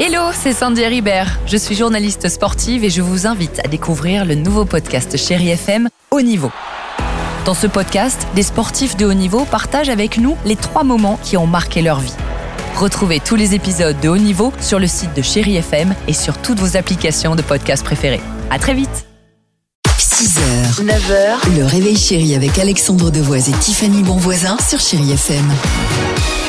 Hello, c'est Sandy Ribert. Je suis journaliste sportive et je vous invite à découvrir le nouveau podcast Chéri FM Haut Niveau. Dans ce podcast, des sportifs de haut niveau partagent avec nous les trois moments qui ont marqué leur vie. Retrouvez tous les épisodes de Haut Niveau sur le site de Chéri FM et sur toutes vos applications de podcast préférées. À très vite. 6h, 9h, le réveil chéri avec Alexandre Devoise et Tiffany Bonvoisin sur Chéri FM.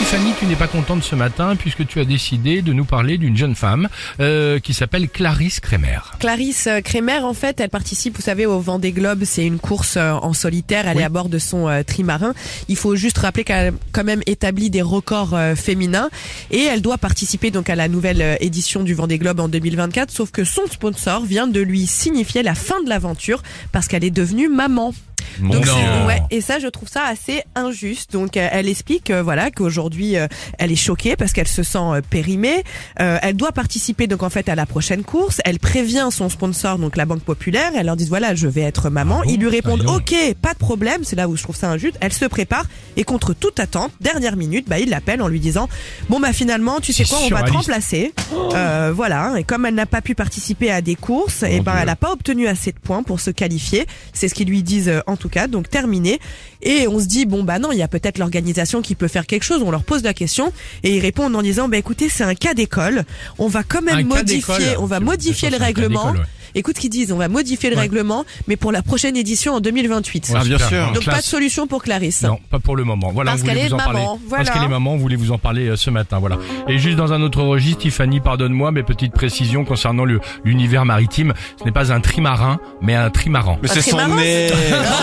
Tiffany, tu n'es pas contente ce matin puisque tu as décidé de nous parler d'une jeune femme euh, qui s'appelle Clarisse Kremer. Clarisse euh, Kremer, en fait, elle participe, vous savez, au Vendée Globe. C'est une course euh, en solitaire. Elle Oui. est à bord de son euh, trimarin. Il faut juste rappeler qu'elle a quand même établi des records euh, féminins et elle doit participer donc à la nouvelle euh, édition du Vendée Globe en 2024. Sauf que son sponsor vient de lui signifier la fin de l'aventure parce qu'elle est devenue maman. Donc, Non. c'est- ouais, et ça, je trouve ça assez injuste. Donc, euh, elle explique, euh, voilà, qu'aujourd'hui, euh, elle est choquée parce qu'elle se sent euh, périmée. Euh, elle doit participer donc en fait à la prochaine course. Elle prévient son sponsor, donc la Banque Populaire. Elle leur dit voilà, je vais être maman. Ah bon Ils lui répondent Ah, ok, pas de problème. C'est là où je trouve ça injuste. Elle se prépare et contre toute attente, dernière minute, bah il l'appelle en lui disant bon bah finalement, tu sais quoi, on va te remplacer. Euh, voilà. Et comme elle n'a pas pu participer à des courses, et ben Dieu. elle n'a pas obtenu assez de points pour se qualifier. C'est ce qu'ils lui disent euh, en tout cas. Donc terminé. Et on se dit bon bah non, il y a peut-être l'organisation qui peut faire quelque chose. On leur pose la question et ils répondent en disant bah écoutez, c'est un cas d'école. On va quand même Un modifier, on va modifier le règlement. Écoute ce qu'ils disent, on va modifier le Ouais. règlement, mais pour la prochaine édition en 2028. Ouais, Ah, bien sûr. Donc pas de solution pour Clarisse. Non, pas pour le moment. Voilà, Parce qu'elle vous est parler. maman, voilà. Parce qu'elle est maman, on voulait vous en parler euh, ce matin. Voilà. Et juste dans un autre registre, Tiffany, pardonne-moi, mes petites précisions concernant le- l'univers maritime. Ce n'est pas un trimarin, mais un trimaran. Mais c'est son nez